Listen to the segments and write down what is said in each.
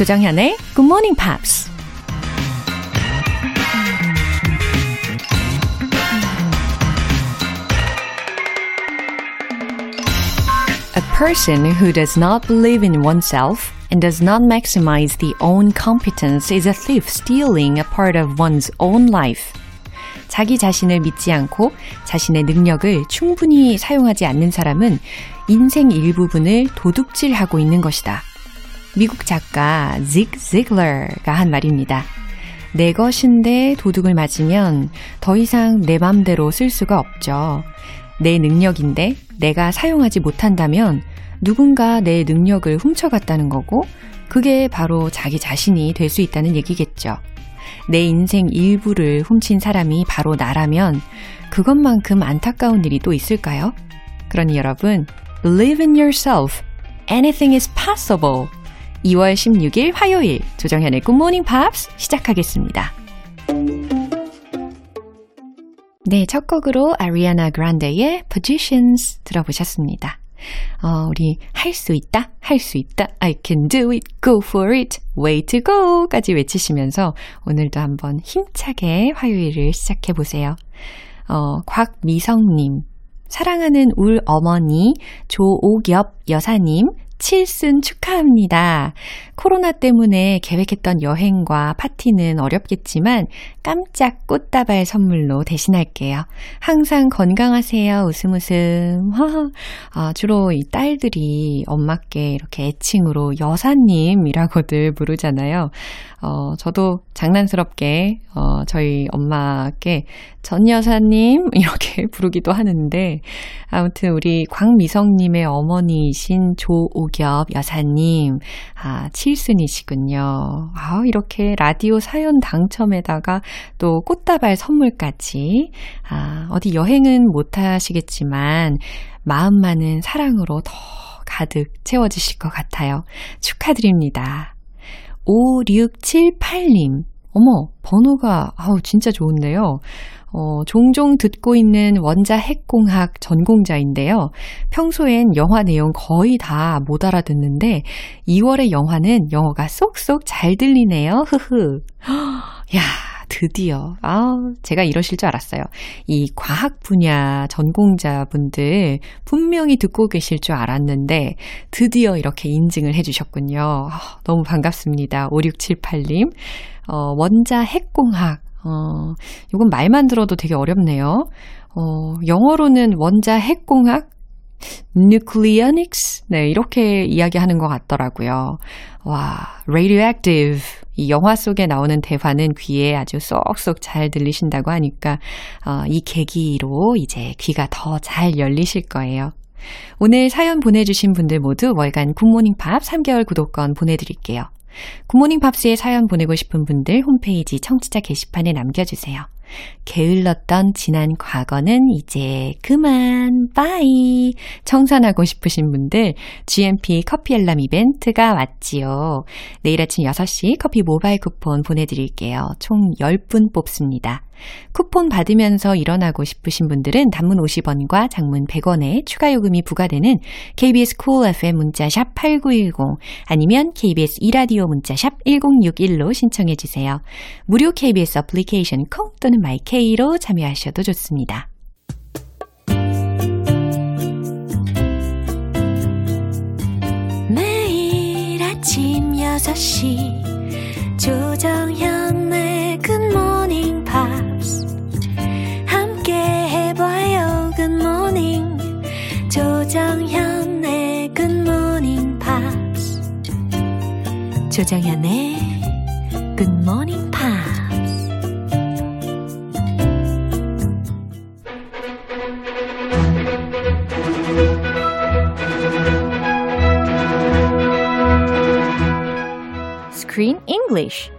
조정현의 Good Morning Pops. A person who does not believe in oneself and does not maximize the own competence is a thief stealing a part of one's own life. 자기 자신을 믿지 않고 자신의 능력을 충분히 사용하지 않는 사람은 인생 일부분을 도둑질하고 있는 것이다. 미국 작가 직 지글러가 한 말입니다. 내 것인데 도둑을 맞으면 더 이상 내 맘대로 쓸 수가 없죠. 내 능력인데 내가 사용하지 못한다면 누군가 내 능력을 훔쳐갔다는 거고 그게 바로 자기 자신이 될 수 있다는 얘기겠죠. 내 인생 일부를 훔친 사람이 바로 나라면 그것만큼 안타까운 일이 또 있을까요? 그러니 여러분, believe in yourself. Anything is possible. 2월 16일 화요일 조정현의 Morning Pops 시작하겠습니다. 네, 첫 곡으로 아리아나 그란데의 Positions 들어보셨습니다. 어, 우리 할 수 있다, 할 수 있다, I can do it, go for it, way to go 까지 외치시면서 오늘도 한번 힘차게 화요일을 시작해 보세요. 어, 곽미성님, 사랑하는 울 어머니 조오겹 여사님 칠순 축하합니다. 코로나 때문에 계획했던 여행과 파티는 어렵겠지만 깜짝 꽃다발 선물로 대신할게요. 항상 건강하세요. 웃음 웃음. 아, 주로 이 딸들이 엄마께 이렇게 애칭으로 여사님이라고들 부르잖아요. 어, 저도 장난스럽게 어, 저희 엄마께 전 여사님 이렇게 부르기도 하는데 아무튼 우리 광미성님의 어머니이신 조오겹 여사님 아 칠순이시군요. 아 이렇게 라디오 사연 당첨에다가 또 꽃다발 선물까지 아 어디 여행은 못 하시겠지만 마음만은 사랑으로 더 가득 채워지실 것 같아요. 축하드립니다. 5678님. 어머, 번호가, 아우, 진짜 좋은데요. 어, 종종 듣고 있는 원자 핵공학 전공자인데요. 평소엔 영화 내용 거의 다 못 알아듣는데 2월의 영화는 영어가 쏙쏙 잘 들리네요. 흐흐. 야, 드디어. 아, 제가 이러실 줄 알았어요. 이 과학 분야 전공자분들 분명히 듣고 계실 줄 알았는데 드디어 이렇게 인증을 해 주셨군요. 아, 너무 반갑습니다. 5678님. 어, 원자 핵공학 어, 이건 말만 들어도 되게 어렵네요. 어, 영어로는 원자 핵공학, nucleonics, 네, 이렇게 이야기하는 것 같더라고요. 와, radioactive. 이 영화 속에 나오는 대화는 귀에 아주 쏙쏙 잘 들리신다고 하니까, 어, 이 계기로 이제 귀가 더 잘 열리실 거예요. 오늘 사연 보내주신 분들 모두 월간 굿모닝 팝 3개월 구독권 보내드릴게요. 굿모닝 팝스에 사연 보내고 싶은 분들 홈페이지 청취자 게시판에 남겨주세요. 게을렀던 지난 과거는 이제 그만, bye. 청산하고 싶으신 분들, GMP 커피 알람 이벤트가 왔지요. 내일 아침 6시 커피 모바일 쿠폰 보내드릴게요. 총 10분 뽑습니다. 쿠폰 받으면서 일어나고 싶으신 분들은 단문 50원과 장문 100원에 추가 요금이 부과되는 KBS cool FM 문자샵 8910 아니면 KBS 이라디오 문자샵 1061로 신청해 주세요. 무료 KBS 애플리케이션 콩 또는 마이케이로 참여하셔도 좋습니다. 매일 아침 6시 조정현의 조정현의 굿모닝 팝스 조정현의 굿모닝 팝스 Screen English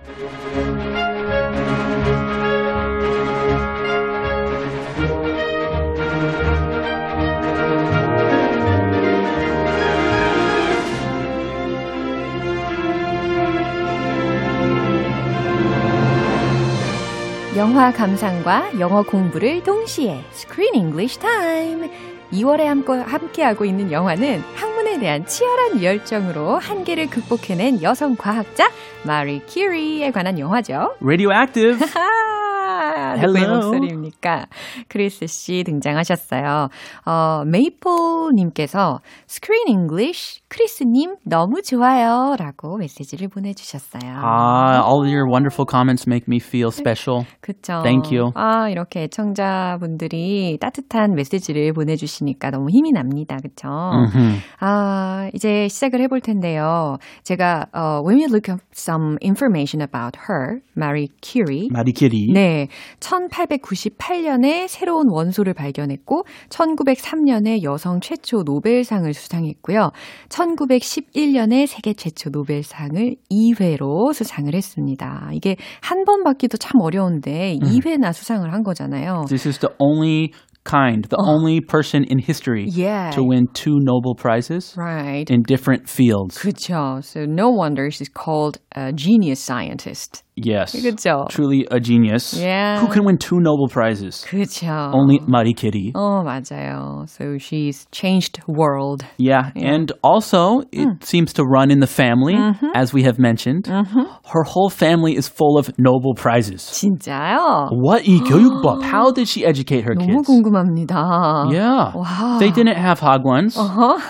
영화 감상과 영어 공부를 동시에 Screen English Time. 2월에 함께하고 있는 영화는 학문의 대한 치열한 열정으로 한계를 극복해낸 여성 과학자 마리 큐리에 관한 영화죠. Radioactive. 누구의 Hello. 목소리입니까? 크리스 씨 등장하셨어요. 어, 메이플님께서 Screen English 크리스님 너무 좋아요 라고 메시지를 보내주셨어요. Ah, all your wonderful comments make me feel special. 그쵸. Thank you. 아, 이렇게 애청자분들이 따뜻한 메시지를 보내주시니까 너무 힘이 납니다. 그쵸? Mhm. 아, 이제 시작을 해볼 텐데요. 제가, 어, when we look up some information about her, Marie Curie. Marie Curie. 네. 1898년에 새로운 원소를 발견했고, 1903년에 여성 최초 노벨상을 수상했고요. 1911년에 세계 최초 노벨상을 2회로 수상을 했습니다. 이게 한 번 받기도 참 어려운데, 2회나 수상을 한 거잖아요. This is the only kind, the only person in history Yeah. to win two Nobel Prizes Right. in different fields. 그쵸. So no wonder she's called a genius scientist. Yes. 그쵸. Truly a genius. Yeah. Who can win two Nobel Prizes? 그쵸. Only Marie Curie. 어, 맞아요. So she's changed the world. Yeah. And also, it seems to run in the family, as we have mentioned. Her whole family is full of Nobel Prizes. 진짜요? What 이 교육법? How did she educate her 너무 kids? 궁금합니다. Yeah. Wow. They didn't have Hagwons.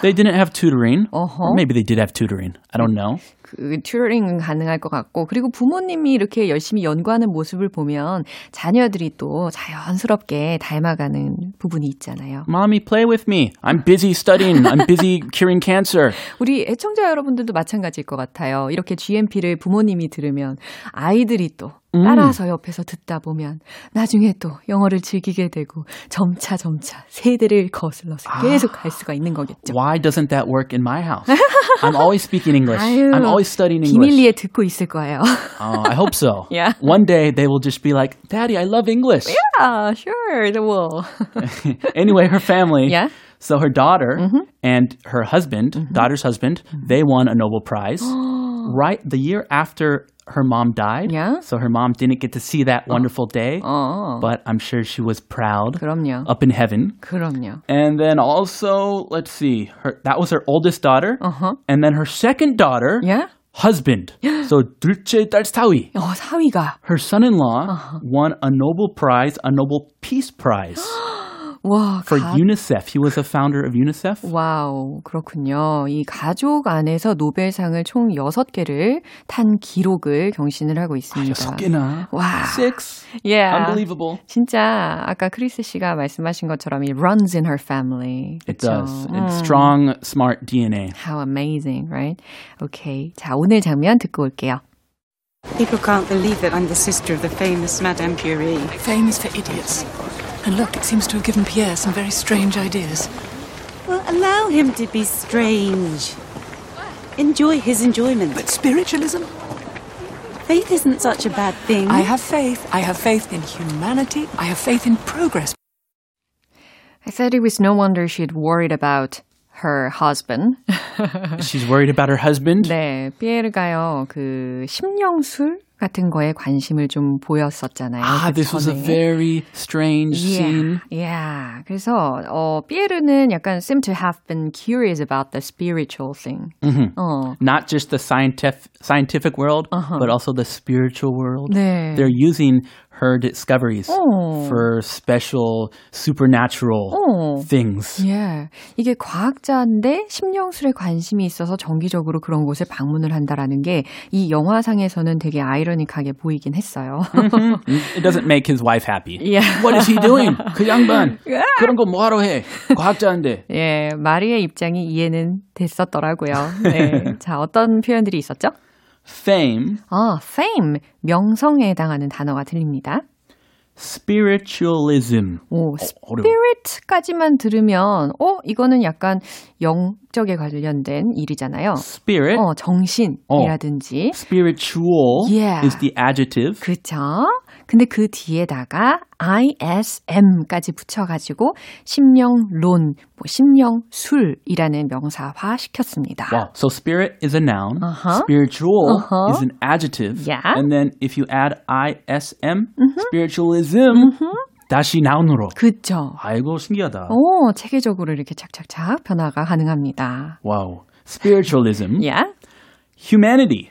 They didn't have tutoring. Uh-huh. Maybe they did have tutoring. I don't know. 그 튜러링은 가능할 것 같고 그리고 부모님이 이렇게 열심히 연구하는 모습을 보면 자녀들이 또 자연스럽게 닮아가는 부분이 있잖아요. Mommy, play with me. I'm busy studying. I'm busy curing cancer. 우리 애청자 여러분들도 마찬가지일 것 같아요. 이렇게 GMP를 부모님이 들으면 아이들이 또 따라서 옆에서 듣다 보면 나중에 또 영어를 즐기게 되고 점차 점차 세대를 거슬러서 계속 갈 수가 있는 거겠죠. Why doesn't that work in my house? I'm always speaking English. 아유, I'm always studying English. 비밀리에 듣고 있을 거예요. Oh, I hope so. Yeah. One day they will just be like, Daddy, I love English. yeah, sure, they will. anyway, her family. Yeah. So her daughter and her husband, daughter's husband, they won a Nobel Prize right the year after her mom died. Yeah. So her mom didn't get to see that wonderful day, 어, but I'm sure she was proud 그럼요. up in heaven. 그럼요. And then also, let's see, her that was her oldest daughter, Uh-huh. and then her second daughter, Yeah? husband. so 둘째 딸 사위, 어, 사위가. her son-in-law won a Nobel Prize, a Nobel Peace Prize 와, for 가- UNICEF. He was a founder of UNICEF. 와우, 그렇군요. 이 가족 안에서 노벨상을 총 6개를 탄 기록을 경신을 하고 있습니다. 여섯 개나. 와. Six. Yeah. Unbelievable. 진짜 아까 크리스 씨가 말씀하신 것처럼 it runs in her family. It 그쵸? does. It's strong, smart DNA. How amazing, right? Okay. 자, 오늘 장면 듣고 올게요. People can't believe that I'm the sister of the famous Madame Curie. Fame is for idiots. And look, it seems to have given Pierre some very strange ideas. Well, allow him to be strange. Enjoy his enjoyment. But spiritualism? Faith isn't such a bad thing. I have faith. I have faith in humanity. I have faith in progress. I said it was no wonder she'd worried about her husband. She's worried about her husband. 네, 피에르가요, 그, 심령술 같은 거에 관심을 좀 보였었잖아요. Ah, 그 this was a 전에. very strange scene. Yeah, yeah. 그래서 어 피에르는 약간 seem to have been curious about the spiritual thing. 어. Not just the scientific scientific world, but also the spiritual world. 네. They're using her discoveries Oh. for special supernatural Oh. things. 예. 이게 과학자인데 심령술에 관심이 있어서 정기적으로 그런 곳에 방문을 한다라는 게 이 영화상에서는 되게 아이러니하게 보이긴 했어요. It doesn't make his wife happy. Yeah. What is he doing? 그 양반 그런 거 뭐하러 해? 과학자인데. 예, 마리의 입장이 이해는 됐었더라고요. 네. 자, 어떤 표현들이 있었죠? Fame, 아, fame, 명성에 해당하는 단어가 들립니다. Spiritualism. 오, spirit까지만 들으면, 어, 이거는 약간 영적에 관련된 일이잖아요. Spirit, 어, 정신이라든지. spiritual Yeah. is the adjective. 그쵸? 근데 그 뒤에다가 ISM까지 붙여가지고 심령론, 뭐 심령술이라는 명사화 시켰습니다. Wow. So spirit is a noun. Uh-huh. Spiritual Uh-huh. is an adjective. Yeah. And then if you add ism, spiritualism, 다시 나운으로. 그쵸. 아이고 신기하다. 오, 체계적으로 이렇게 착착착 변화가 가능합니다. 와우. Spiritualism. Yeah. Humanity.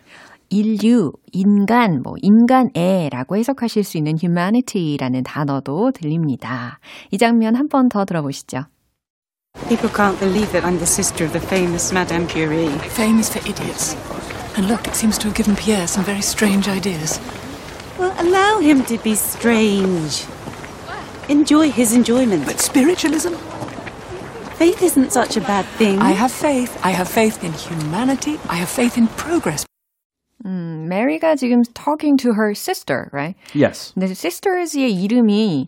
인류, 인간, 뭐 인간애라고 해석하실 수 있는 humanity라는 단어도 들립니다. 이 장면 한 번 더 들어보시죠. People can't believe that I'm the sister of the famous Madame Curie. Fame is for idiots. And look, it seems to have given Pierre some very strange ideas. Well, allow him to be strange. Enjoy his enjoyment. But spiritualism? faith isn't such a bad thing. I have faith. I have faith in humanity. I have faith in progress. 음, Mary가 지금 talking to her sister, right? Yes. 근데 sisters의 이름이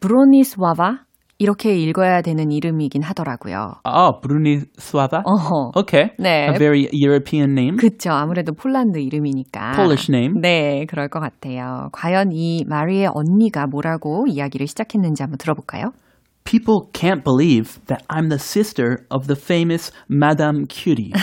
브로니스와바 이렇게 읽어야 되는 이름이긴 하더라고요. Oh, Brunislava. 어허. Okay. 네. A very European name. 그쵸. 아무래도 폴란드 이름이니까. Polish name. 네, 그럴 것 같아요. 과연 이 마리의 언니가 뭐라고 이야기를 시작했는지 한번 들어볼까요? People can't believe that I'm the sister of the famous Madame Curie.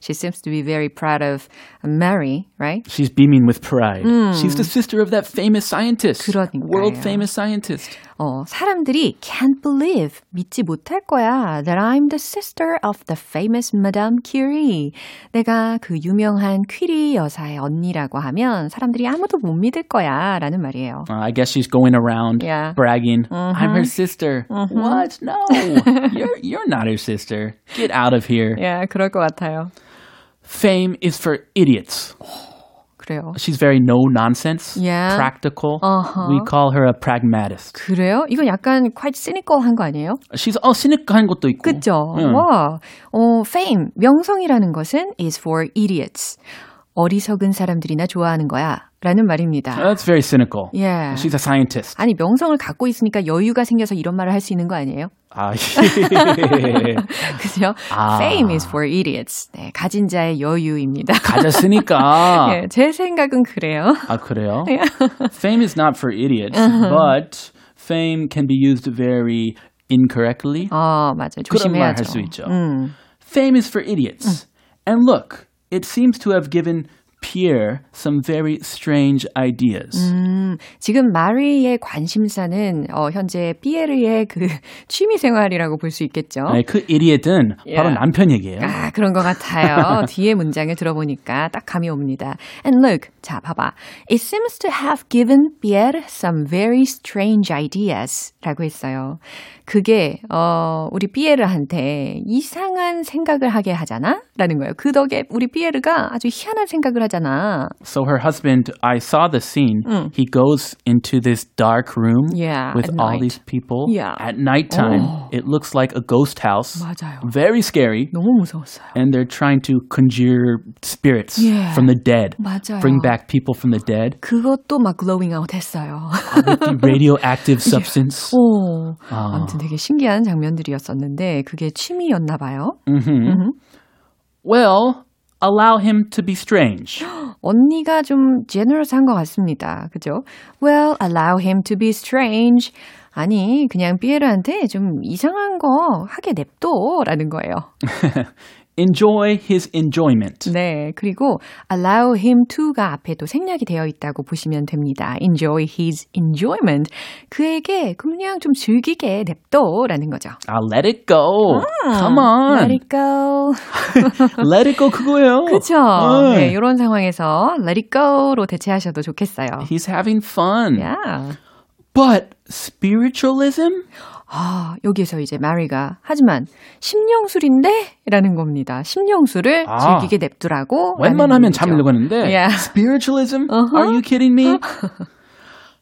She seems to be very proud of Mary, right? She's beaming with pride. She's the sister of that famous scientist. 그러니까요. World famous scientist. 어, 사람들이 can't believe, 믿지 못할 거야 that I'm the sister of the famous Madame Curie. 내가 그 유명한 퀴리 여사의 언니라고 하면 사람들이 아무도 못 믿을 거야 라는 말이에요. Uh, I guess she's going around Yeah. bragging, I'm her sister. What? No. you're you're not her sister. Get out of here. 예, 그럴 것 같아요. Fame is for idiots. 그래요. She's very no nonsense, Yeah. practical. Uh-huh. We call her a pragmatist. 그래요? 이건 약간 quite cynical한 거 아니에요? She's 어 cynic한 것도 있고. 그죠? 응. 와, 어, fame, 명성이라는 것은 is for idiots. 어리석은 사람들이나 좋아하는 거야. 라는 말입니다. That's very cynical. Yeah. She's a scientist. 아니, 명성을 갖고 있으니까 여유가 생겨서 이런 말을 할 수 있는 거 아니에요? 아, 그죠? 아. Fame is for idiots. 네, 가진 자의 여유입니다. 가졌으니까. 예, 제 생각은 그래요. 아, 그래요? Fame is not for idiots, but fame can be used very incorrectly. 어, 맞아요. 그런 말 조심해야죠. 할수 있죠. 음. Fame is for idiots. And look, it seems to have given Pierre some very strange ideas. 음, 지금 마리의 관심사는 어, 현재 피에르의 그 취미 생활이라고 볼 수 있겠죠. 아니, 그 바로 Yeah. 남편 얘기예요. 아, 그런 것 같아요. 뒤에 문장을 들어보니까 딱 감이 옵니다. And look, 자, 봐봐. It seems to have given Pierre some very strange ideas. 라고 했어요. 그게, 어, 우리 피에르한테 이상한 생각을 하게 하잖아? 라는 거예요. 그 덕에 우리 피에르가 아주 희한한 생각을 하 잖아. So her husband, I saw the scene. He goes into this dark room Yeah, with at all night. these people Yeah. at nighttime. It looks like a ghost house. 맞아요. Very scary. 너무 무서웠어요. And they're trying to conjure spirits Yeah. from the dead. 맞아요. Bring back people from the dead 그것도 막 glowing out 했어요. with the radioactive substance. 오, 아. 아무튼 되게 신기한 장면들이었었는데 그게 취미였나 봐요. Well, allow him to be strange. 언니가 좀 generous한 것 같습니다. 그죠? Well, allow him to be strange. 아니, 그냥 피에르한테 좀 이상한 거 하게 냅둬 라는 거예요. Enjoy his enjoyment. 네, 그리고 allow him to가 앞에도 생략이 되어 있다고 보시면 됩니다. Enjoy his enjoyment. 그에게 그냥 좀 즐기게 냅둬라는 거죠. I'll let it go. Come on. Let it go. Let it go 그거예요. 그쵸? 네. 네, 이런 상황에서 let it go로 대체하셔도 좋겠어요. He's having fun. Yeah. But spiritualism? 아, 여기에서 이제 마리가 하지만 심령술인데? 라는 겁니다. 심령술을 아. 즐기게 냅두라고. 웬만하면 얘기죠. 하는데 Yeah. spiritualism? Uh-huh. Are you kidding me?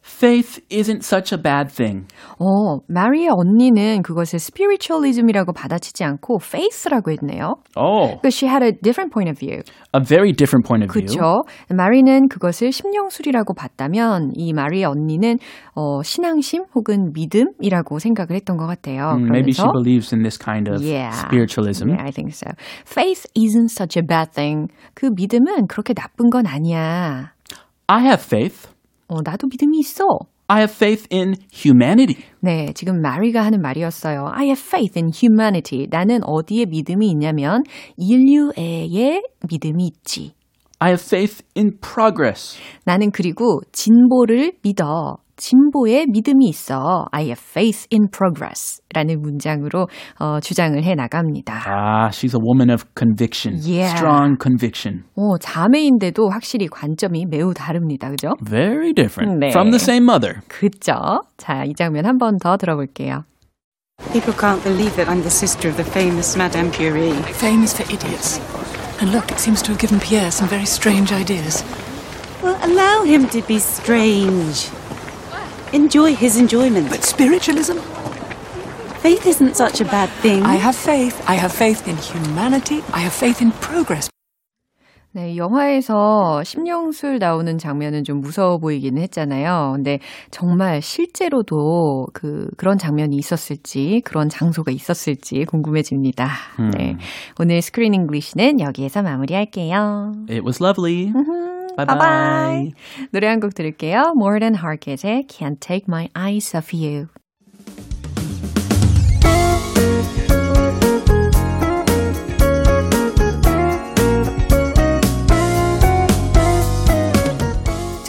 Faith isn't such a bad thing. 어, 마리의 언니는 그것을 spiritualism이라고 받아치지 않고 faith라고 했네요. Oh, Because she had a different point of view. a very different point of view. 그렇죠. 마리는 그것을 심령술이라고 봤다면 이 마리의 언니는 어, 신앙심 혹은 믿음이라고 생각을 했던 것 같아요. Mm, Maybe she 그러면서 believes in this kind of Yeah. spiritualism. Yeah, I think so. Faith isn't such a bad thing. 그 믿음은 그렇게 나쁜 건 아니야. I have faith. 어, 나도 믿음이 있어. I have faith in humanity. 네, 지금 마리가 하는 말이었어요. I have faith in humanity. 나는 어디에 믿음이 있냐면 인류애에 믿음이 있지. I have faith in progress. 나는 그리고 진보를 믿어. 진보에 믿음이 있어. I have faith in progress. 라는 문장으로 어, 주장을 해 나갑니다. Ah, she's a woman of conviction. Yeah. Strong conviction. 오, 자매인데도 확실히 관점이 매우 다릅니다. 그죠? Very different. 네. From the same mother. 그죠? 자, 이 장면 한 번 더 들어볼게요. People can't believe that I'm the sister of the famous Madame Curie. Fame is for idiots. And look, it seems to have given Pierre some very strange ideas. Well, allow him to be strange. Enjoy his enjoyment. But spiritualism? Faith isn't such a bad thing. I have faith. I have faith in humanity. I have faith in progress. 네, 영화에서 심령술 나오는 장면은 좀 무서워 보이기는 했잖아요. 근데 정말 실제로도 그, 그런 장면이 있었을지, 그런 장소가 있었을지 궁금해집니다. 네. 오늘 Screen English는 여기에서 마무리할게요. It was lovely. Bye bye. 노래 한 곡 들을게요. Morten Harket의 Can't Take My Eyes Off You.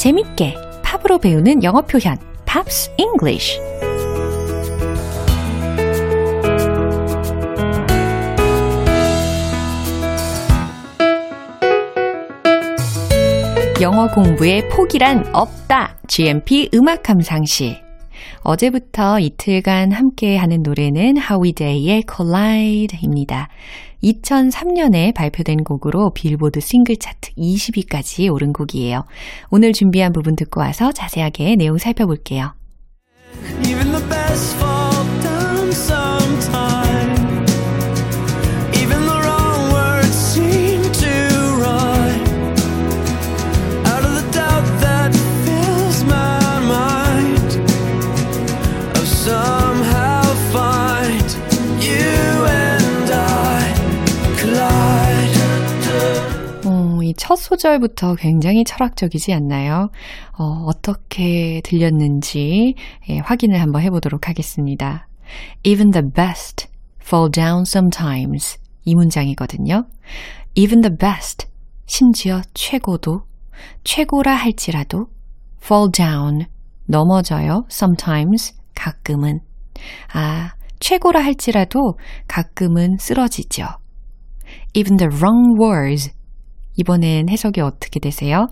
재밌게 팝으로 배우는 영어 표현 Pops English 영어 공부에 포기란 없다. GMP 음악 감상실. 어제부터 이틀간 함께 하는 노래는 하위 데이의 Collide입니다. 2003년에 발표된 곡으로 빌보드 싱글 차트 20위까지 오른 곡이에요. 오늘 준비한 부분 듣고 와서 자세하게 내용 살펴볼게요. 1절부터 굉장히 철학적이지 않나요? 어, 떻게 들렸는지 예, 확인을 한번 해보도록 하겠습니다. Even the best fall down sometimes. 이 문장이거든요. Even the best, 심지어 최고도, 최고라 할지라도, fall down, 넘어져요. sometimes, 가끔은. 아, 최고라 할지라도 가끔은 쓰러지죠. Even the wrong words, 이번엔 해석이 어떻게 되세요?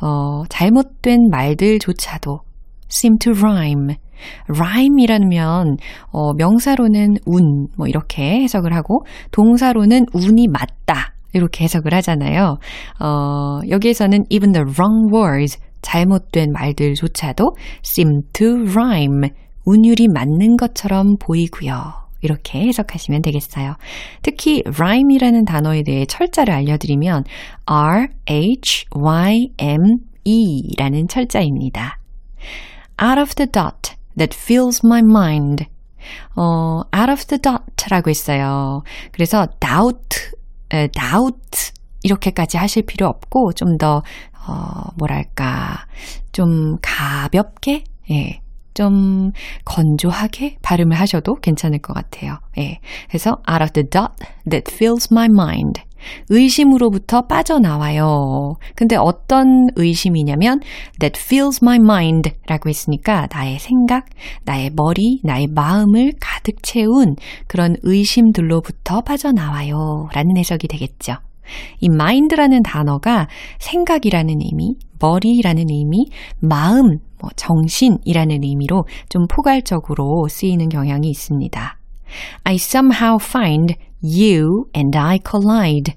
어, 잘못된 말들조차도 seem to rhyme. rhyme이라면 어, 명사로는 운, 뭐 이렇게 해석을 하고 동사로는 운이 맞다. 이렇게 해석을 하잖아요. 어, 여기에서는 even the wrong words, 잘못된 말들조차도 seem to rhyme. 운율이 맞는 것처럼 보이고요. 이렇게 해석하시면 되겠어요. 특히 rhyme이라는 단어에 대해 철자를 알려드리면 R, H, Y, M, E 라는 철자입니다. Out of the dot that fills my mind. 어, out of the dot 라고 했어요. 그래서 doubt, 에, doubt 이렇게까지 하실 필요 없고 좀 더, 어, 뭐랄까, 좀 가볍게, 예, 좀 건조하게 발음을 하셔도 괜찮을 것 같아요. 예. 그래서 out of the dot that fills my mind. 의심으로부터 빠져나와요. 근데 어떤 의심이냐면 that fills my mind 라고 했으니까 나의 생각, 나의 머리, 나의 마음을 가득 채운 그런 의심들로부터 빠져나와요. 라는 해석이 되겠죠. 이 mind라는 단어가 생각이라는 의미, 머리라는 의미, 마음, 뭐 정신이라는 의미로 좀 포괄적으로 쓰이는 경향이 있습니다. I somehow find you and I collide.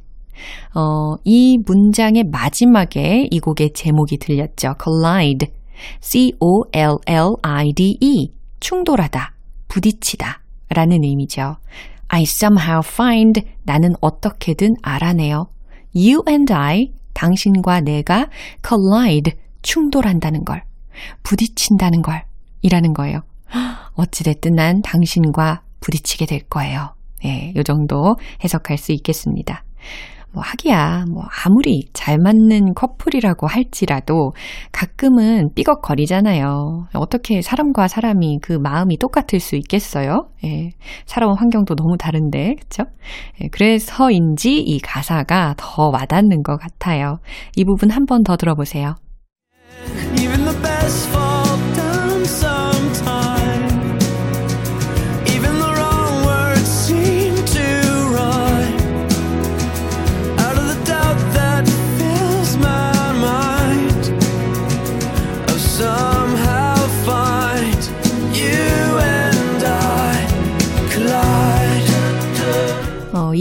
어, 이 문장의 마지막에 이 곡의 제목이 들렸죠. collide. C-O-L-L-I-D-E. 충돌하다, 부딪히다 라는 의미죠. I somehow find 나는 어떻게든 알아내요. You and I 당신과 내가 collide 충돌한다는 걸 부딪힌다는 걸 이라는 거예요. 어찌됐든 난 당신과 부딪히게 될 거예요. 예, 요 정도 해석할 수 있겠습니다. 뭐 하기야 뭐 아무리 잘 맞는 커플이라고 할지라도 가끔은 삐걱거리잖아요. 어떻게 사람과 사람이 그 마음이 똑같을 수 있겠어요? 예, 살아온 환경도 너무 다른데 그렇죠? 예, 그래서인지 이 가사가 더 와닿는 것 같아요. 이 부분 한 번 더 들어보세요. Even the best fall down sometime.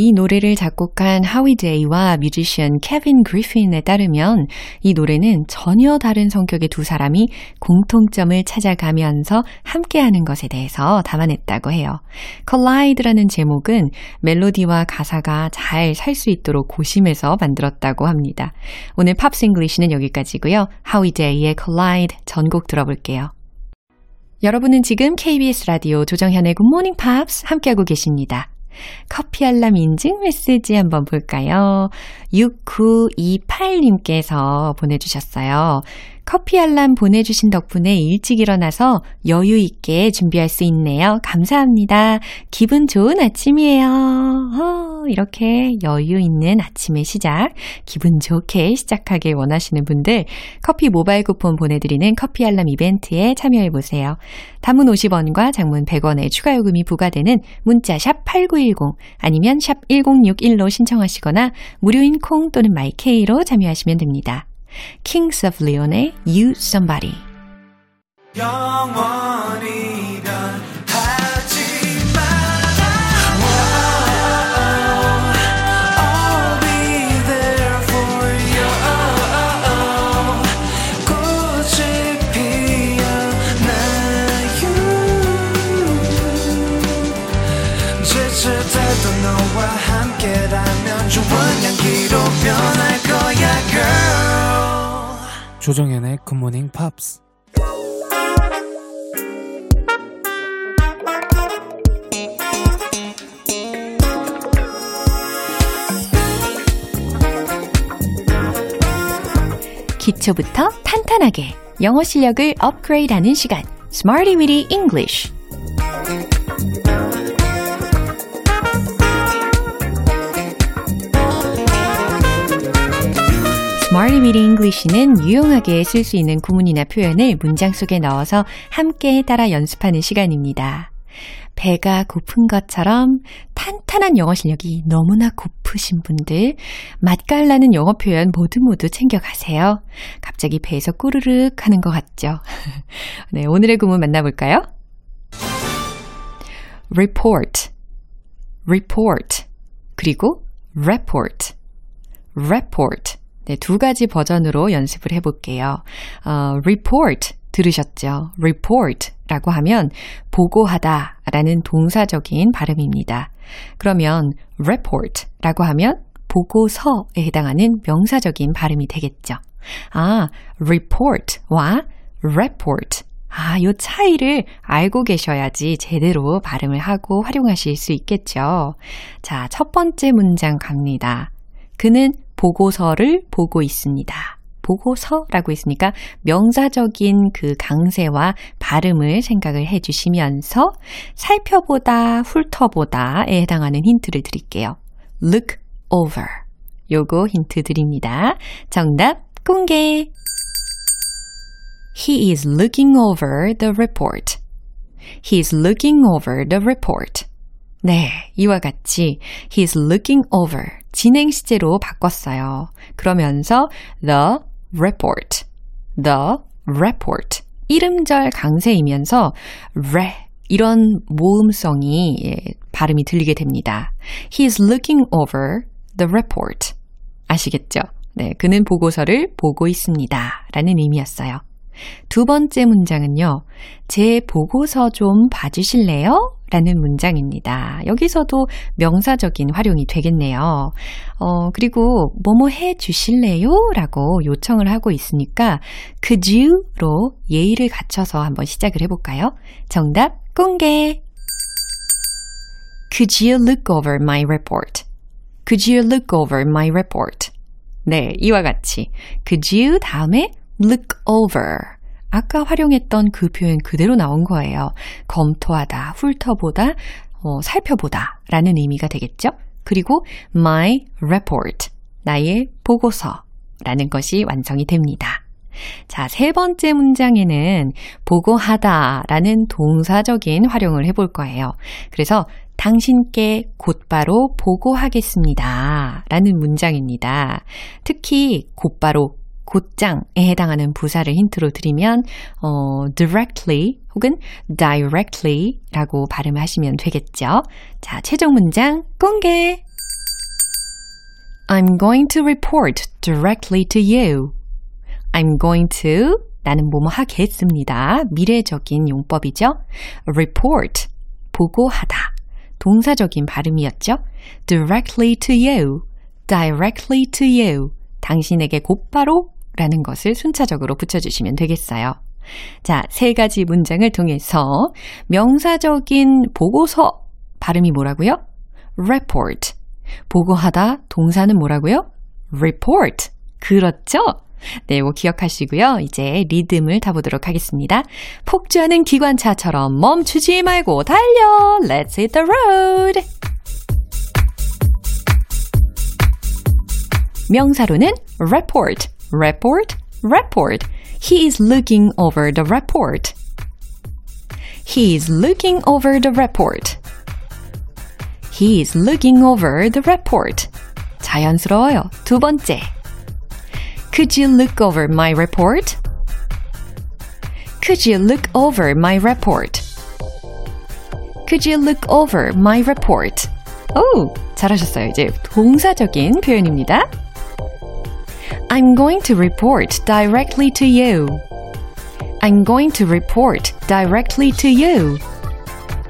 이 노래를 작곡한 하위 데이와 뮤지션 케빈 그리핀에 따르면 이 노래는 전혀 다른 성격의 두 사람이 공통점을 찾아가면서 함께하는 것에 대해서 담아냈다고 해요. Collide라는 제목은 멜로디와 가사가 잘 살 수 있도록 고심해서 만들었다고 합니다. 오늘 Pops English는 여기까지고요. 하위 데이의 Collide 전곡 들어볼게요. 여러분은 지금 KBS 라디오 조정현의 Morning Pops 함께하고 계십니다. 커피 알람 인증 메시지 한번 볼까요? 6928님께서 보내주셨어요. 커피 알람 보내주신 덕분에 일찍 일어나서 여유 있게 준비할 수 있네요. 감사합니다. 기분 좋은 아침이에요. 어, 이렇게 여유 있는 아침의 시작, 기분 좋게 시작하길 원하시는 분들 커피 모바일 쿠폰 보내드리는 커피 알람 이벤트에 참여해보세요. 단문 50원과 장문 100원의 추가 요금이 부과되는 문자 샵 8910 아니면 샵 1061로 신청하시거나 무료인 콩 또는 마이케이로 참여하시면 됩니다. Kings of Leon의 You Somebody 영원히 변하지 마라. I'll be there for you. 꽃이 피어나 조정현의 굿모닝 팝스 기초부터 탄탄하게 영어 실력을 업그레이드하는 시간. Weedy English Smarty Weedy English는 유용하게 쓸 수 있는 구문이나 표현을 문장 속에 넣어서 함께 따라 연습하는 시간입니다. 배가 고픈 것처럼 탄탄한 영어 실력이 너무나 고프신 분들, 맛깔나는 영어 표현 모두 모두 챙겨가세요. 갑자기 배에서 꾸르륵 하는 것 같죠? 네, 오늘의 구문 만나볼까요? report, report, 그리고 report, report. 네, 두 가지 버전으로 연습을 해볼게요. 어, report 들으셨죠? report라고 하면 보고하다 라는 동사적인 발음입니다. 그러면 report라고 하면 보고서에 해당하는 명사적인 발음이 되겠죠. 아, report와 report. 아, 요 차이를 알고 계셔야지 제대로 발음을 하고 활용하실 수 있겠죠. 자, 첫 번째 문장 갑니다. 그는 보고서를 보고 있습니다. 보고서라고 했으니까 명사적인 그 강세와 발음을 생각을 해 주시면서 살펴보다, 훑어보다에 해당하는 힌트를 드릴게요. look over. 요거 힌트 드립니다. 정답 공개. He is looking over the report. He is looking over the report. 네, 이와 같이 he is looking over 진행 시제로 바꿨어요. 그러면서 the report, the report 이름절 강세이면서 re 이런 모음성이 예, 발음이 들리게 됩니다. He is looking over the report. 아시겠죠? 네, 그는 보고서를 보고 있습니다. 라는 의미였어요. 두 번째 문장은요. 제 보고서 좀 봐주실래요? 라는 문장입니다. 여기서도 명사적인 활용이 되겠네요. 어, 그리고 뭐뭐 해 주실래요? 라고 요청을 하고 있으니까 could you로 예의를 갖춰서 한번 시작을 해볼까요? 정답 공개! Could you look over my report? Could you look over my report? 네, 이와 같이 could you 다음에 look over 아까 활용했던 그 표현 그대로 나온 거예요. 검토하다, 훑어보다, 어, 살펴보다 라는 의미가 되겠죠. 그리고 my report, 나의 보고서 라는 것이 완성이 됩니다. 자, 세 번째 문장에는 보고하다 라는 동사적인 활용을 해볼 거예요. 그래서 당신께 곧바로 보고하겠습니다. 라는 문장입니다. 특히 곧바로 곧장에 해당하는 부사를 힌트로 드리면 어, directly 혹은 directly 라고 발음을 하시면 되겠죠. 자, 최종 문장 공개! I'm going to report directly to you. I'm going to 나는 뭐뭐 하겠습니다. 미래적인 용법이죠. report 보고하다. 동사적인 발음이었죠. directly to you. directly to you. 당신에게 곧바로 라는 것을 순차적으로 붙여주시면 되겠어요. 자, 세 가지 문장을 통해서 명사적인 보고서 발음이 뭐라고요? report. 보고하다 동사는 뭐라고요? report. 그렇죠? 네, 이거 기억하시고요. 이제 리듬을 타보도록 하겠습니다. 폭주하는 기관차처럼 멈추지 말고 달려! Let's hit the road! 명사로는 report, report, report. He is looking over the report. He is looking over the report. He is looking over the report. 자연스러워요. 두 번째. Could you look over my report? Could you look over my report? Could you look over my report? 오, 잘하셨어요. 이제 동사적인 표현입니다. I'm going to report directly to you. I'm going to report directly to you.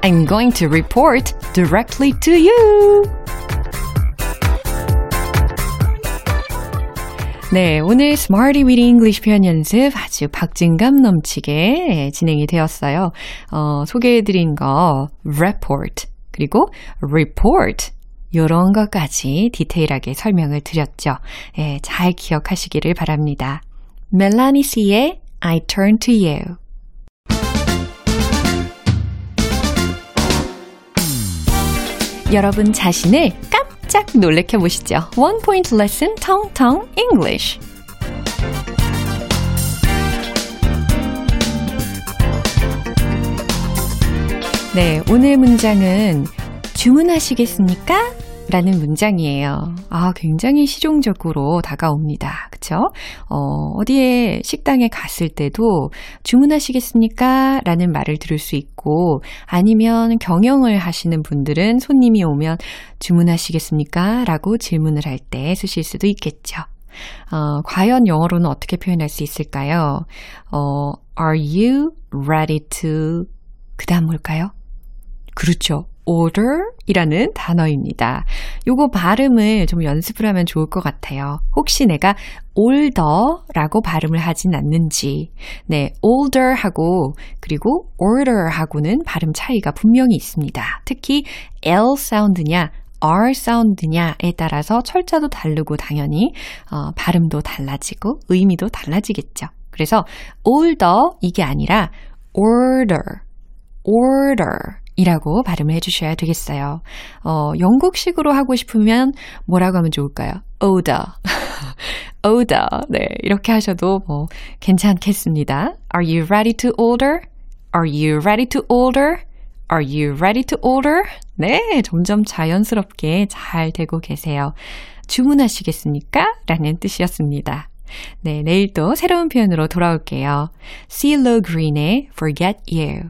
I'm going to report directly to you. 네, 오늘 Smarty Weedy English 표현 연습 아주 박진감 넘치게 진행이 되었어요. 어, 소개해드린 거 report 그리고 report 이런 것까지 디테일하게 설명을 드렸죠. 예, 잘 기억하시기를 바랍니다. 멜라니 씨의 I Turn to You 여러분 자신을 깜짝 놀래켜 보시죠. One Point Lesson Tong Tong English 네, 오늘 문장은 주문하시겠습니까? 라는 문장이에요. 아, 굉장히 실용적으로 다가옵니다. 그쵸? 어, 어디에 식당에 갔을 때도 주문하시겠습니까? 라는 말을 들을 수 있고, 아니면 경영을 하시는 분들은 손님이 오면 주문하시겠습니까? 라고 질문을 할 때 쓰실 수도 있겠죠. 어, 과연 영어로는 어떻게 표현할 수 있을까요? 어, are you ready to, 그 다음 뭘까요? 그렇죠. Order 이라는 단어입니다. 요거 발음을 좀 연습을 하면 좋을 것 같아요. 혹시 내가 older 라고 발음을 하진 않는지. 네, older 하고 그리고 order 하고는 발음 차이가 분명히 있습니다. 특히 L 사운드냐 R 사운드냐에 따라서 철자도 다르고 당연히 어, 발음도 달라지고 의미도 달라지겠죠. 그래서 older 이게 아니라 order, order 이라고 발음을 해주셔야 되겠어요. 어, 영국식으로 하고 싶으면 뭐라고 하면 좋을까요? order. order. 네, 이렇게 하셔도 뭐 괜찮겠습니다. Are you ready to order? Are you ready to order? Are you ready to order? 네, 점점 자연스럽게 잘 되고 계세요. 주문하시겠습니까? 라는 뜻이었습니다. 네, 내일 또 새로운 표현으로 돌아올게요. CeeLo Green의 Forget You.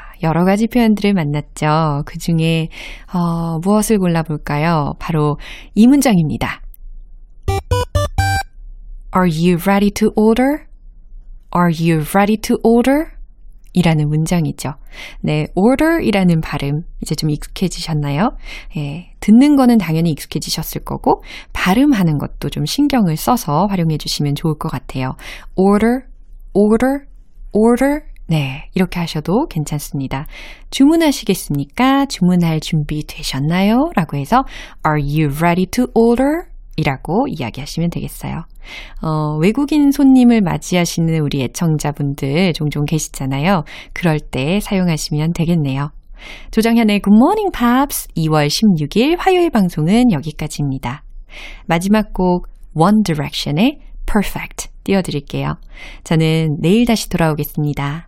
여러 가지 표현들을 만났죠. 그 중에, 어, 무엇을 골라볼까요? 바로 이 문장입니다. Are you ready to order? Are you ready to order? 이라는 문장이죠. 네, order 이라는 발음 이제 좀 익숙해지셨나요? 예, 듣는 거는 당연히 익숙해지셨을 거고 발음하는 것도 좀 신경을 써서 활용해 주시면 좋을 것 같아요. order, order, order 네, 이렇게 하셔도 괜찮습니다. 주문하시겠습니까? 주문할 준비 되셨나요? 라고 해서 Are you ready to order? 이라고 이야기하시면 되겠어요. 어, 외국인 손님을 맞이하시는 우리 애청자분들 종종 계시잖아요. 그럴 때 사용하시면 되겠네요. 조정현의 Good Morning Pops 2월 16일 화요일 방송은 여기까지입니다. 마지막 곡 One Direction의 Perfect 띄워드릴게요. 저는 내일 다시 돌아오겠습니다.